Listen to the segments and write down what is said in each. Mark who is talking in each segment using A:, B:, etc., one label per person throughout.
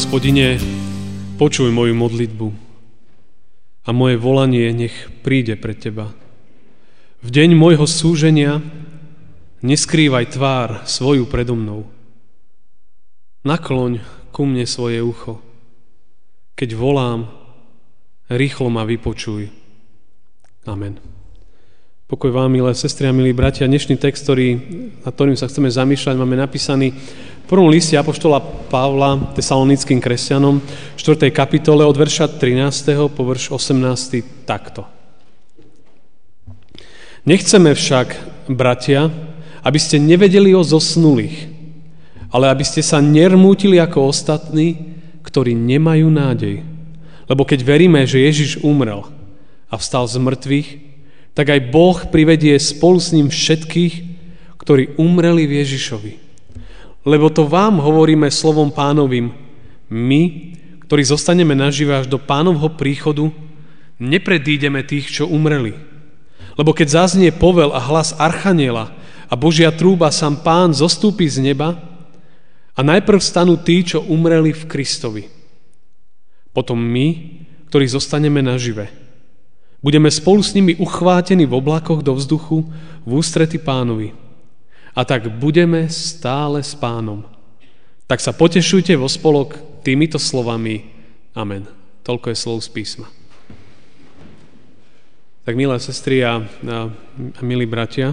A: Hospodine, počuj moju modlitbu a moje volanie nech príde pred Teba. V deň môjho súženia neskrývaj tvár svoju predo mnou. Nakloň ku mne svoje ucho. Keď volám, rýchlo ma vypočuj. Amen. Pokoj vám, milé sestry a milí bratia. Dnešný text, ktorý, na ktorým sa chceme zamýšľať, máme napísaný prvom liste Apoštola Pavla tesalonickým kresťanom, 4. kapitole od verša 13. po verš 18. takto. Nechceme však, bratia, aby ste nevedeli o zosnulých, ale aby ste sa nermútili ako ostatní, ktorí nemajú nádej. Lebo keď veríme, že Ježiš umrel a vstal z mŕtvych, tak aj Boh privedie spolu s ním všetkých, ktorí umreli v Ježišovi. Lebo to vám hovoríme slovom pánovým. My, ktorí zostaneme nažive až do pánovho príchodu, nepredídeme tých, čo umreli. Lebo keď zaznie povel a hlas archaniela a Božia trúba, sám pán zostúpi z neba a najprv stanú tí, čo umreli v Kristovi. Potom my, ktorí zostaneme nažive, budeme spolu s nimi uchvátení v oblakoch do vzduchu v ústrety pánovi a tak budeme stále s pánom. Tak sa potešujte vo spolok týmito slovami. Amen. Toľko je slov z písma. Tak milé sestry a, a, a milí bratia,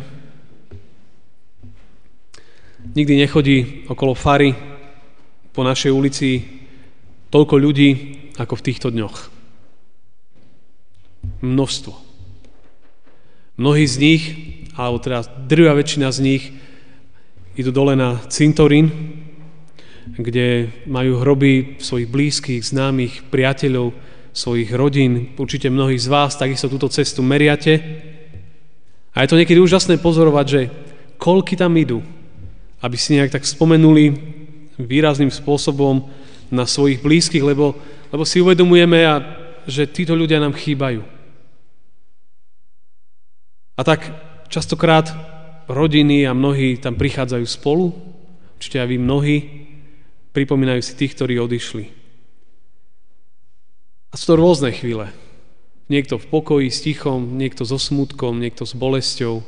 A: nikdy nechodí okolo fary po našej ulici toľko ľudí ako v týchto dňoch. Množstvo. Mnohí z nich, alebo teda drvá väčšina z nich, idú dole na cintorín, kde majú hroby svojich blízkych, známych, priateľov, svojich rodín. Určite mnohí z vás takisto túto cestu meriate. A je to niekedy úžasné pozorovať, že koľky tam idú, aby si nejak tak spomenuli výrazným spôsobom na svojich blízkych, lebo, lebo si uvedomujeme, a, že títo ľudia nám chýbajú. A tak častokrát rodiny a mnohí tam prichádzajú spolu, určite aj vy mnohí, pripomínajú si tých, ktorí odišli. A sú to rôzne chvíle. Niekto v pokoji, s tichom, niekto so smutkom, niekto s bolesťou,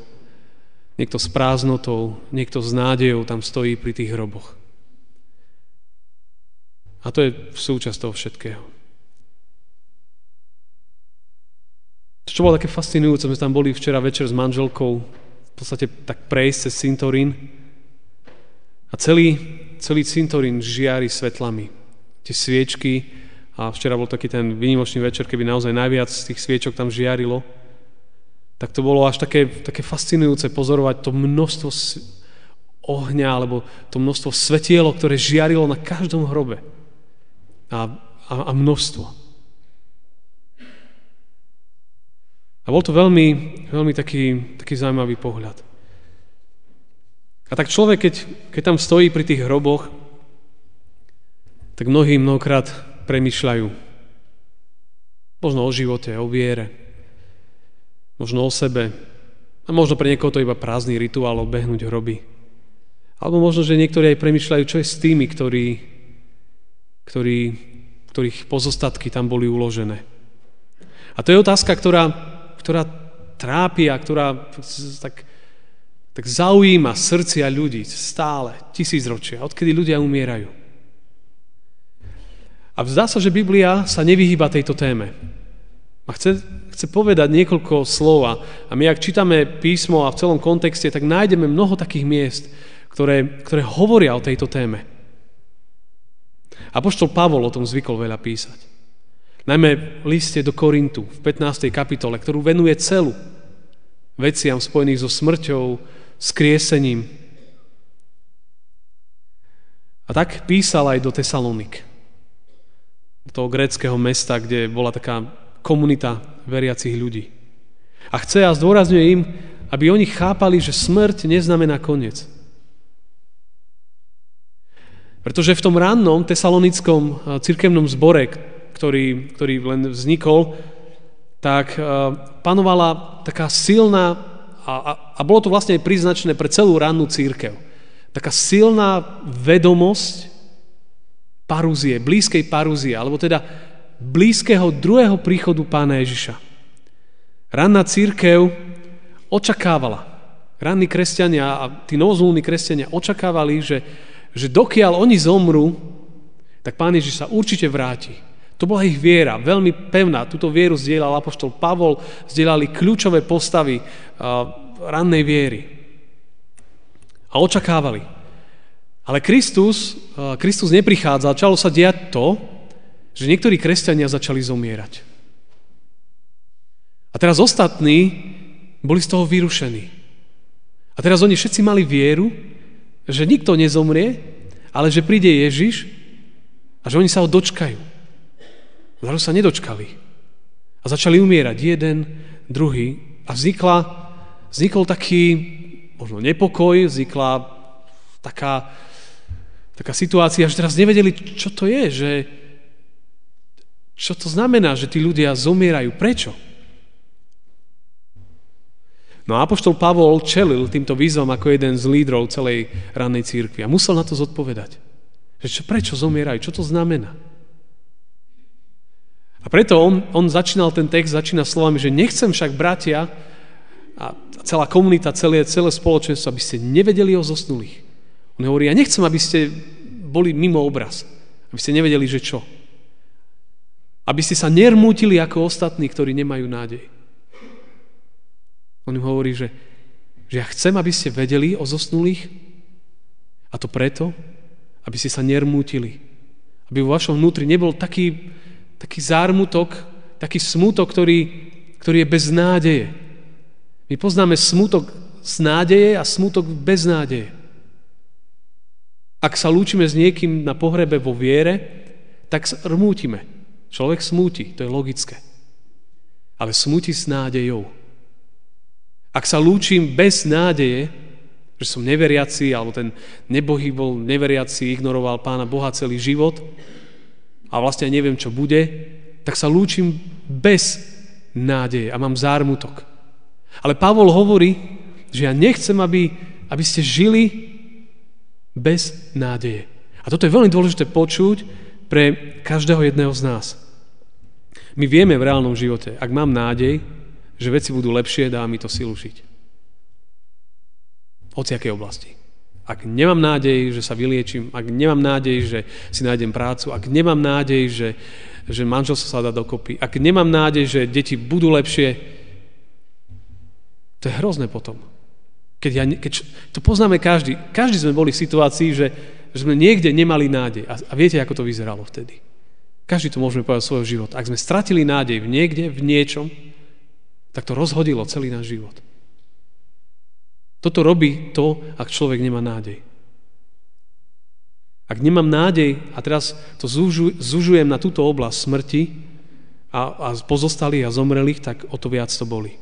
A: niekto s prázdnotou, niekto s nádejou tam stojí pri tých hroboch. A to je súčasť toho všetkého. Čo bolo také fascinujúce, sme tam boli včera večer s manželkou podstate tak prejsť cez cintorín a celý, celý cintorín žiari svetlami. Tie sviečky a včera bol taký ten výnimočný večer, keby naozaj najviac tých sviečok tam žiarilo, tak to bolo až také, také fascinujúce pozorovať to množstvo ohňa alebo to množstvo svetielo, ktoré žiarilo na každom hrobe. A, a, a množstvo. A bol to veľmi, veľmi taký, taký zaujímavý pohľad. A tak človek, keď, keď tam stojí pri tých hroboch, tak mnohí mnohokrát premyšľajú. Možno o živote, o viere, možno o sebe. A možno pre niekoho to iba prázdny rituál obehnúť hroby. Alebo možno, že niektorí aj premyšľajú, čo je s tými, ktorí, ktorí, ktorých pozostatky tam boli uložené. A to je otázka, ktorá ktorá trápi a ktorá tak, tak zaujíma srdcia ľudí stále, tisícročia, odkedy ľudia umierajú. A zdá sa, že Biblia sa nevyhýba tejto téme. A chce, chce povedať niekoľko slov a my ak čítame písmo a v celom kontexte, tak nájdeme mnoho takých miest, ktoré, ktoré hovoria o tejto téme. Apoštol Pavol o tom zvykol veľa písať. Najmä v liste do Korintu v 15. kapitole, ktorú venuje celú veciam spojených so smrťou, s kriesením. A tak písal aj do Tesalonik. toho gréckého mesta, kde bola taká komunita veriacich ľudí. A chce a zdôrazňuje im, aby oni chápali, že smrť neznamená koniec. Pretože v tom rannom tesalonickom eh, cirkevnom zbore, ktorý, ktorý len vznikol, tak eh, panovala taká silná, a, a, a bolo to vlastne aj príznačné pre celú rannú církev, taká silná vedomosť parúzie, blízkej parúzie, alebo teda blízkeho druhého príchodu pána Ježiša. Ranná církev očakávala, ranní kresťania a tí novozmluvní kresťania očakávali, že, že dokiaľ oni zomrú, tak pán Ježiš sa určite vráti. To bola ich viera, veľmi pevná. Túto vieru zdieľal apoštol Pavol, zdieľali kľúčové postavy rannej viery. A očakávali. Ale Kristus, Kristus neprichádzal, začalo sa diať to, že niektorí kresťania začali zomierať. A teraz ostatní boli z toho vyrušení. A teraz oni všetci mali vieru, že nikto nezomrie, ale že príde Ježiš a že oni sa ho dočkajú. Zrazu sa nedočkali. A začali umierať jeden, druhý. A vznikla, vznikol taký možno nepokoj, vznikla taká taká situácia, že teraz nevedeli, čo to je, že čo to znamená, že tí ľudia zomierajú. Prečo? No a Apoštol Pavol čelil týmto výzvom ako jeden z lídrov celej rannej církvy a musel na to zodpovedať. Že čo, prečo zomierajú? Čo to znamená? A preto on, on začínal ten text, začína slovami, že nechcem však, bratia, a celá komunita, celé, celé spoločenstvo, aby ste nevedeli o zosnulých. On hovorí, ja nechcem, aby ste boli mimo obraz. Aby ste nevedeli, že čo. Aby ste sa nermútili ako ostatní, ktorí nemajú nádej. On im hovorí, že, že ja chcem, aby ste vedeli o zosnulých a to preto, aby ste sa nermútili. Aby vo vašom vnútri nebol taký, taký zármutok, taký smutok, ktorý, ktorý je bez nádeje. My poznáme smutok z nádeje a smutok bez nádeje. Ak sa lúčime s niekým na pohrebe vo viere, tak rmútime. Človek smúti, to je logické. Ale smúti s nádejou. Ak sa lúčim bez nádeje, že som neveriaci, alebo ten nebohý bol neveriaci, ignoroval pána Boha celý život a vlastne neviem, čo bude, tak sa lúčim bez nádeje a mám zármutok. Ale Pavol hovorí, že ja nechcem, aby, aby ste žili bez nádeje. A toto je veľmi dôležité počuť pre každého jedného z nás. My vieme v reálnom živote, ak mám nádej, že veci budú lepšie, dá mi to silu žiť. V akej oblasti. Ak nemám nádej, že sa vyliečím, ak nemám nádej, že si nájdem prácu, ak nemám nádej, že, že manželstvo sa dá dokopy, ak nemám nádej, že deti budú lepšie, to je hrozné potom. Keď, ja, keď to poznáme každý. Každý sme boli v situácii, že, že sme niekde nemali nádej. A, a viete, ako to vyzeralo vtedy. Každý to môžeme povedať svojho života. Ak sme stratili nádej v niekde, v niečom, tak to rozhodilo celý náš život. Toto robí to, ak človek nemá nádej. Ak nemám nádej, a teraz to zužujem na túto oblasť smrti a, a pozostalých a zomrelých, tak o to viac to boli.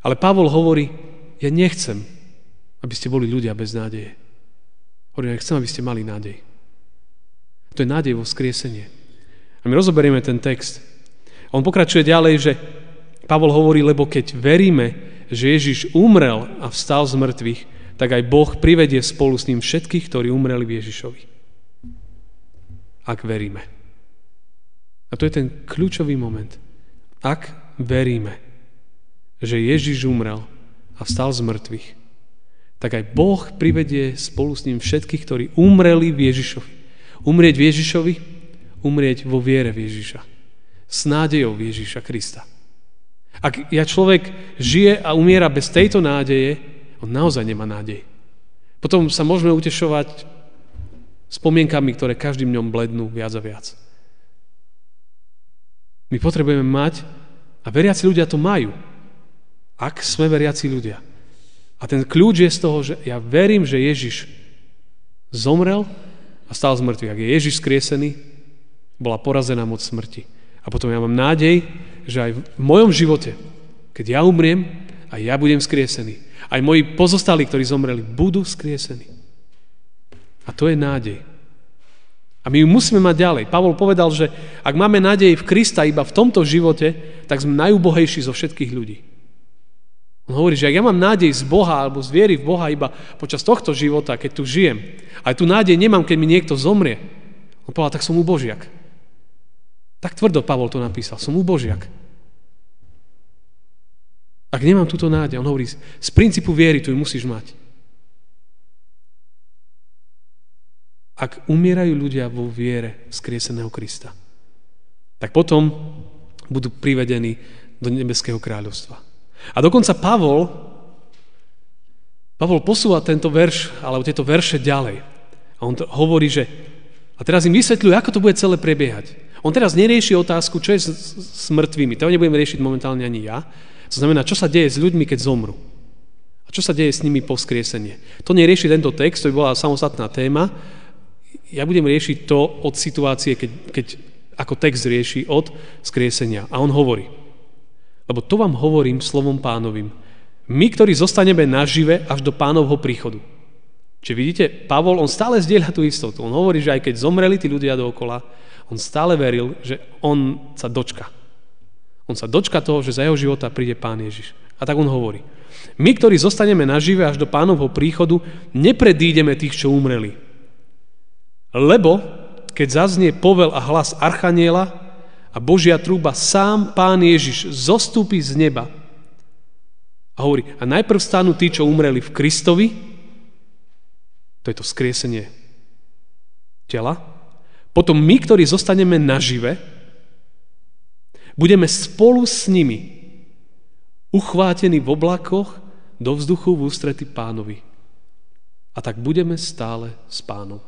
A: Ale Pavol hovorí, ja nechcem, aby ste boli ľudia bez nádeje. Hovorím, ja chcem, aby ste mali nádej. To je nádej vo skriesenie. A my rozoberieme ten text. On pokračuje ďalej, že Pavol hovorí, lebo keď veríme, že Ježiš umrel a vstal z mŕtvych, tak aj Boh privedie spolu s ním všetkých, ktorí umreli v Ježišovi. Ak veríme. A to je ten kľúčový moment. Ak veríme, že Ježiš umrel a vstal z mŕtvych, tak aj Boh privedie spolu s ním všetkých, ktorí umreli v Ježišovi. Umrieť v Ježišovi, umrieť vo viere v Ježiša. S nádejou v Ježiša Krista. Ak ja človek žije a umiera bez tejto nádeje, on naozaj nemá nádej. Potom sa môžeme utešovať spomienkami, ktoré každým dňom blednú viac a viac. My potrebujeme mať, a veriaci ľudia to majú, ak sme veriaci ľudia. A ten kľúč je z toho, že ja verím, že Ježiš zomrel a stal z. Ak je Ježiš skriesený, bola porazená moc smrti. A potom ja mám nádej, že aj v mojom živote, keď ja umriem, aj ja budem skriesený. Aj moji pozostali, ktorí zomreli, budú skriesení. A to je nádej. A my ju musíme mať ďalej. Pavol povedal, že ak máme nádej v Krista iba v tomto živote, tak sme najúbohejší zo všetkých ľudí. On hovorí, že ak ja mám nádej z Boha alebo z viery v Boha iba počas tohto života, keď tu žijem, aj tu nádej nemám, keď mi niekto zomrie, on povedal, tak som ubožiak. Tak tvrdo Pavol to napísal, som ubožiak. Ak nemám túto nádej, on hovorí, z princípu viery tu ju musíš mať. ak umierajú ľudia vo viere skrieseného Krista, tak potom budú privedení do nebeského kráľovstva. A dokonca Pavol, Pavol posúva tento verš, alebo tieto verše ďalej. A on hovorí, že a teraz im vysvetľuje, ako to bude celé prebiehať. On teraz nerieši otázku, čo je s, s mŕtvými. To nebudem riešiť momentálne ani ja. To znamená, čo sa deje s ľuďmi, keď zomru. A čo sa deje s nimi po skriesenie. To nerieši tento text, to by bola samostatná téma, ja budem riešiť to od situácie, keď, keď ako text rieši od skriesenia. A on hovorí, lebo to vám hovorím slovom pánovým. My, ktorí zostaneme nažive až do pánovho príchodu. Čiže vidíte, Pavol, on stále zdieľa tú istotu. On hovorí, že aj keď zomreli tí ľudia dookola, on stále veril, že on sa dočka. On sa dočka toho, že za jeho života príde pán Ježiš. A tak on hovorí. My, ktorí zostaneme nažive až do pánovho príchodu, nepredídeme tých, čo umreli. Lebo keď zaznie povel a hlas Archaniela a Božia trúba, sám Pán Ježiš zostúpi z neba a hovorí, a najprv stanú tí, čo umreli v Kristovi, to je to skriesenie tela, potom my, ktorí zostaneme nažive, budeme spolu s nimi uchvátení v oblakoch do vzduchu v ústrety pánovi. A tak budeme stále s pánom.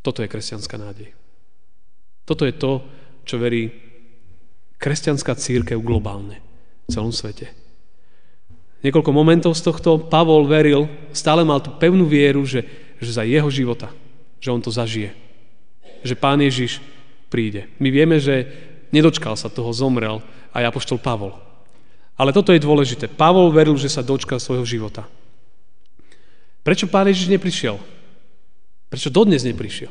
A: Toto je kresťanská nádej. Toto je to, čo verí kresťanská církev globálne v celom svete. Niekoľko momentov z tohto Pavol veril, stále mal tú pevnú vieru, že, že za jeho života, že on to zažije. Že Pán Ježiš príde. My vieme, že nedočkal sa toho, zomrel aj apoštol Pavol. Ale toto je dôležité. Pavol veril, že sa dočkal svojho života. Prečo Pán Ježiš neprišiel? Prečo dodnes neprišiel?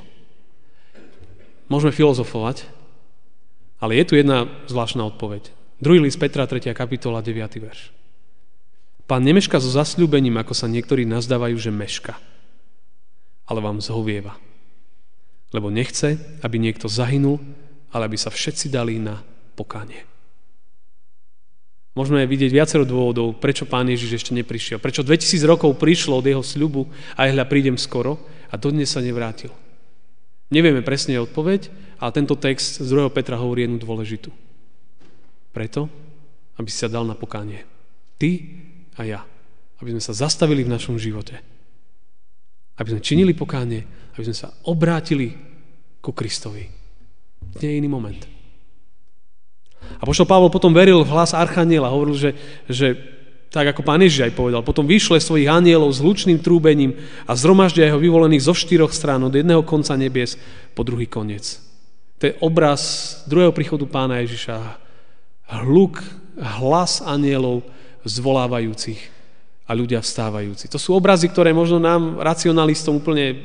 A: Môžeme filozofovať, ale je tu jedna zvláštna odpoveď. Druhý list Petra, 3. kapitola, 9. verš. Pán nemeška so zasľúbením, ako sa niektorí nazdávajú, že meška, ale vám zhovieva. Lebo nechce, aby niekto zahynul, ale aby sa všetci dali na pokánie. Môžeme vidieť viacero dôvodov, prečo Pán Ježiš ešte neprišiel. Prečo 2000 rokov prišlo od jeho sľubu a hľa prídem skoro a dodnes sa nevrátil. Nevieme presne odpoveď, ale tento text z 2. Petra hovorí jednu dôležitú. Preto, aby si sa dal na pokánie. Ty a ja. Aby sme sa zastavili v našom živote. Aby sme činili pokánie, aby sme sa obrátili ku Kristovi. Nie je iný moment. A poštol Pavol potom veril v hlas Archaniela, hovoril, že, že tak ako pán Ježiš aj povedal. Potom vyšle svojich anielov s hlučným trúbením a zhromaždia jeho vyvolených zo štyroch strán od jedného konca nebies po druhý koniec. To je obraz druhého príchodu pána Ježiša. Hluk, hlas anielov zvolávajúcich a ľudia vstávajúci. To sú obrazy, ktoré možno nám, racionalistom, úplne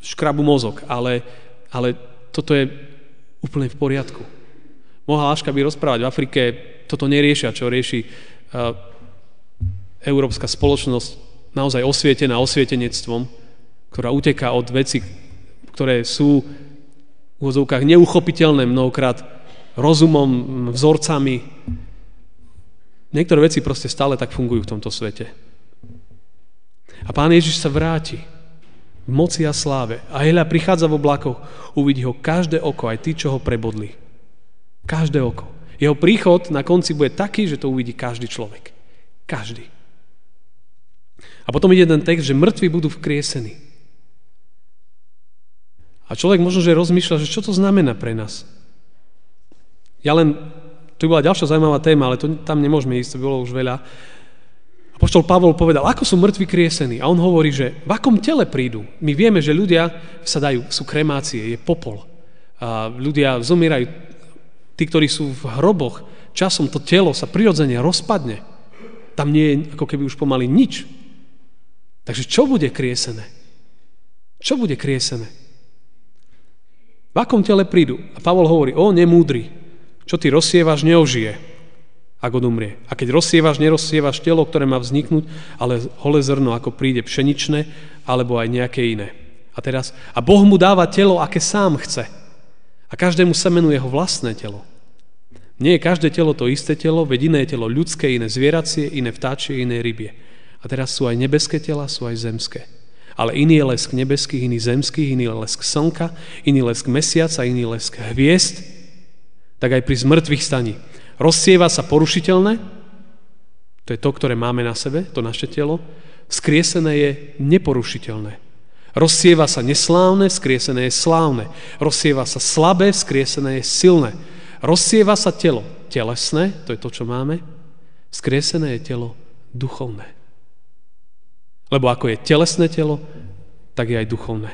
A: škrabu mozog, ale, ale toto je úplne v poriadku. Mohla Láška by rozprávať v Afrike, toto neriešia, čo rieši európska spoločnosť naozaj osvietená osvietenectvom, ktorá uteká od veci, ktoré sú v úvodzovkách neuchopiteľné mnohokrát rozumom, vzorcami. Niektoré veci proste stále tak fungujú v tomto svete. A pán Ježiš sa vráti v moci a sláve. A Heľa prichádza v oblakoch, uvidí ho každé oko, aj tí, čo ho prebodli. Každé oko. Jeho príchod na konci bude taký, že to uvidí každý človek. Každý. A potom ide ten text, že mŕtvi budú vkriesení. A človek možno, že rozmýšľa, že čo to znamená pre nás. Ja len, to bola ďalšia zaujímavá téma, ale to, tam nemôžeme ísť, to bolo už veľa. Poštol Pavol povedal, ako sú mŕtvi kriesení. A on hovorí, že v akom tele prídu. My vieme, že ľudia sa dajú, sú kremácie, je popol. A ľudia zomierajú, tí, ktorí sú v hroboch, časom to telo sa prirodzene rozpadne. Tam nie je ako keby už pomaly nič. Takže čo bude kriesené? Čo bude kriesené? V akom tele prídu? A Pavol hovorí, o nemúdry, čo ty rozsievaš, neožije, ak odumrie. A keď rozsievaš, nerozsievaš telo, ktoré má vzniknúť, ale holé zrno, ako príde pšeničné, alebo aj nejaké iné. A teraz, a Boh mu dáva telo, aké sám chce. A každému semenu jeho vlastné telo. Nie je každé telo to isté telo, veď iné telo ľudské, iné zvieracie, iné vtáčie, iné rybie. A teraz sú aj nebeské tela, sú aj zemské. Ale iný je lesk nebeských, iný zemských, iný je lesk slnka, iný lesk mesiaca, iný lesk hviezd, tak aj pri zmrtvých staní. Rozsieva sa porušiteľné, to je to, ktoré máme na sebe, to naše telo, skriesené je neporušiteľné. Rozsieva sa neslávne, skriesené je slávne. Rozsieva sa slabé, skriesené je silné. Rozsieva sa telo telesné, to je to, čo máme. Skriesené je telo duchovné. Lebo ako je telesné telo, tak je aj duchovné.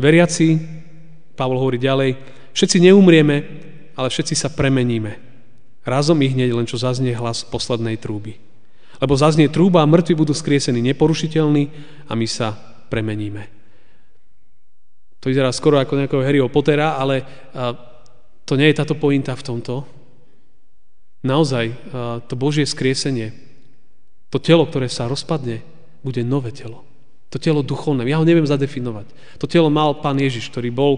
A: Veriaci, Pavol hovorí ďalej, všetci neumrieme, ale všetci sa premeníme. Razom ich hneď len čo zaznie hlas poslednej trúby. Lebo zaznie trúba a mŕtvi budú skriesení neporušiteľní a my sa premeníme. To vyzerá skoro ako nejakého Harryho Pottera, ale to nie je táto pointa v tomto. Naozaj, to Božie skriesenie, to telo, ktoré sa rozpadne, bude nové telo. To telo duchovné. Ja ho neviem zadefinovať. To telo mal pán Ježiš, ktorý bol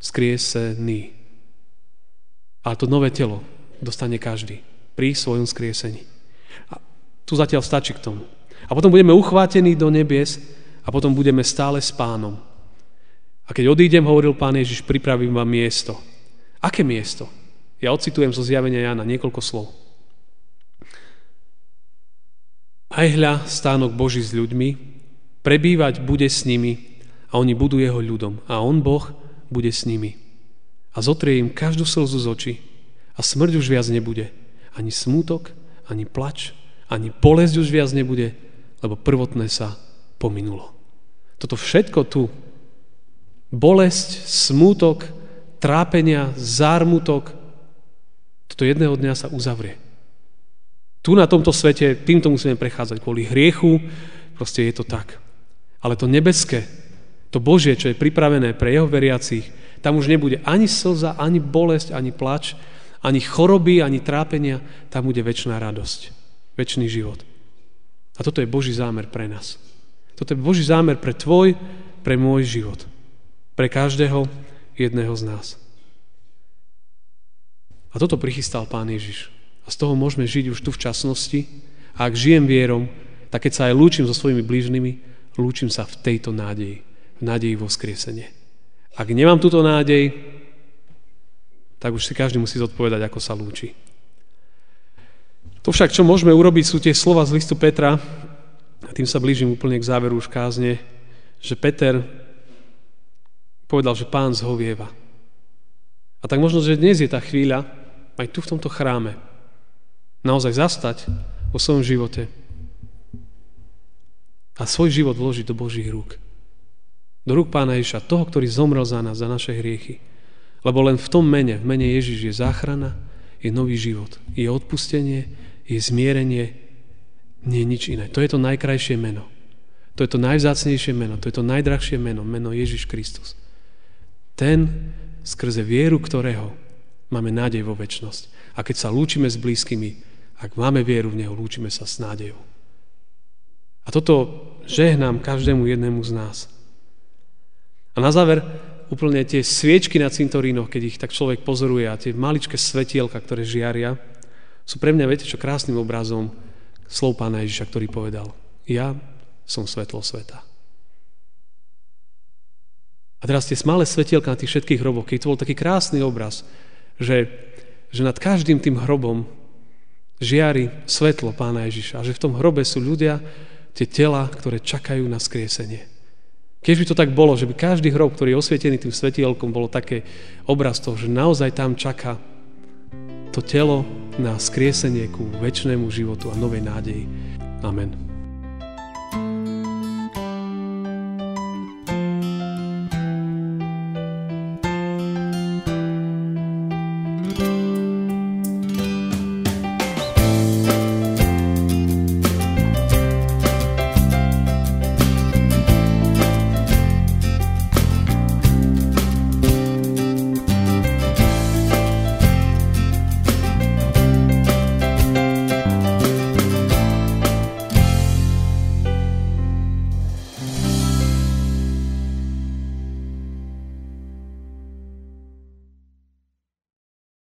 A: skriesený. Ale to nové telo dostane každý pri svojom skriesení. Tu zatiaľ stačí k tomu. A potom budeme uchvátení do nebies a potom budeme stále s pánom. A keď odídem, hovoril pán Ježiš, pripravím vám miesto. Aké miesto? Ja ocitujem zo zjavenia Jana niekoľko slov. Aj hľa stánok Boží s ľuďmi, prebývať bude s nimi a oni budú jeho ľudom a on, Boh, bude s nimi. A zotrie im každú slzu z očí a smrť už viac nebude. Ani smútok, ani plač, ani bolesť už viac nebude, lebo prvotné sa pominulo. Toto všetko tu, bolesť, smútok, trápenia, zármutok, toto jedného dňa sa uzavrie. Tu na tomto svete týmto musíme prechádzať kvôli hriechu, proste je to tak. Ale to nebeské, to Božie, čo je pripravené pre jeho veriacich, tam už nebude ani slza, ani bolesť, ani plač, ani choroby, ani trápenia, tam bude väčšiná radosť väčší život. A toto je Boží zámer pre nás. Toto je Boží zámer pre tvoj, pre môj život. Pre každého jedného z nás. A toto prichystal Pán Ježiš. A z toho môžeme žiť už tu v časnosti. A ak žijem vierom, tak keď sa aj lúčim so svojimi blížnymi, lúčim sa v tejto nádeji. V nádeji vo skriesenie. Ak nemám túto nádej, tak už si každý musí zodpovedať, ako sa lúči. To však, čo môžeme urobiť, sú tie slova z listu Petra, a tým sa blížim úplne k záveru už kázne, že Peter povedal, že pán zhovieva. A tak možno, že dnes je tá chvíľa, aj tu v tomto chráme, naozaj zastať vo svojom živote a svoj život vložiť do Božích rúk. Do rúk Pána Ježiša, toho, ktorý zomrel za nás, za naše hriechy. Lebo len v tom mene, v mene Ježiš je záchrana, je nový život, je odpustenie, je zmierenie, nie nič iné. To je to najkrajšie meno. To je to najvzácnejšie meno, to je to najdrahšie meno, meno Ježiš Kristus. Ten, skrze vieru ktorého máme nádej vo väčnosť. A keď sa lúčime s blízkymi, ak máme vieru v Neho, lúčime sa s nádejou. A toto žehnám každému jednému z nás. A na záver úplne tie sviečky na cintorínoch, keď ich tak človek pozoruje a tie maličké svetielka, ktoré žiaria, sú pre mňa, viete čo, krásnym obrazom slov pána Ježiša, ktorý povedal, ja som svetlo sveta. A teraz tie malé svetielka na tých všetkých hroboch, keď to bol taký krásny obraz, že, že nad každým tým hrobom žiari svetlo pána Ježiša a že v tom hrobe sú ľudia, tie tela, ktoré čakajú na skriesenie. Keď by to tak bolo, že by každý hrob, ktorý je osvietený tým svetielkom, bolo také obraz toho, že naozaj tam čaká to telo na skriesenie ku väčšnému životu a novej nádeji. Amen.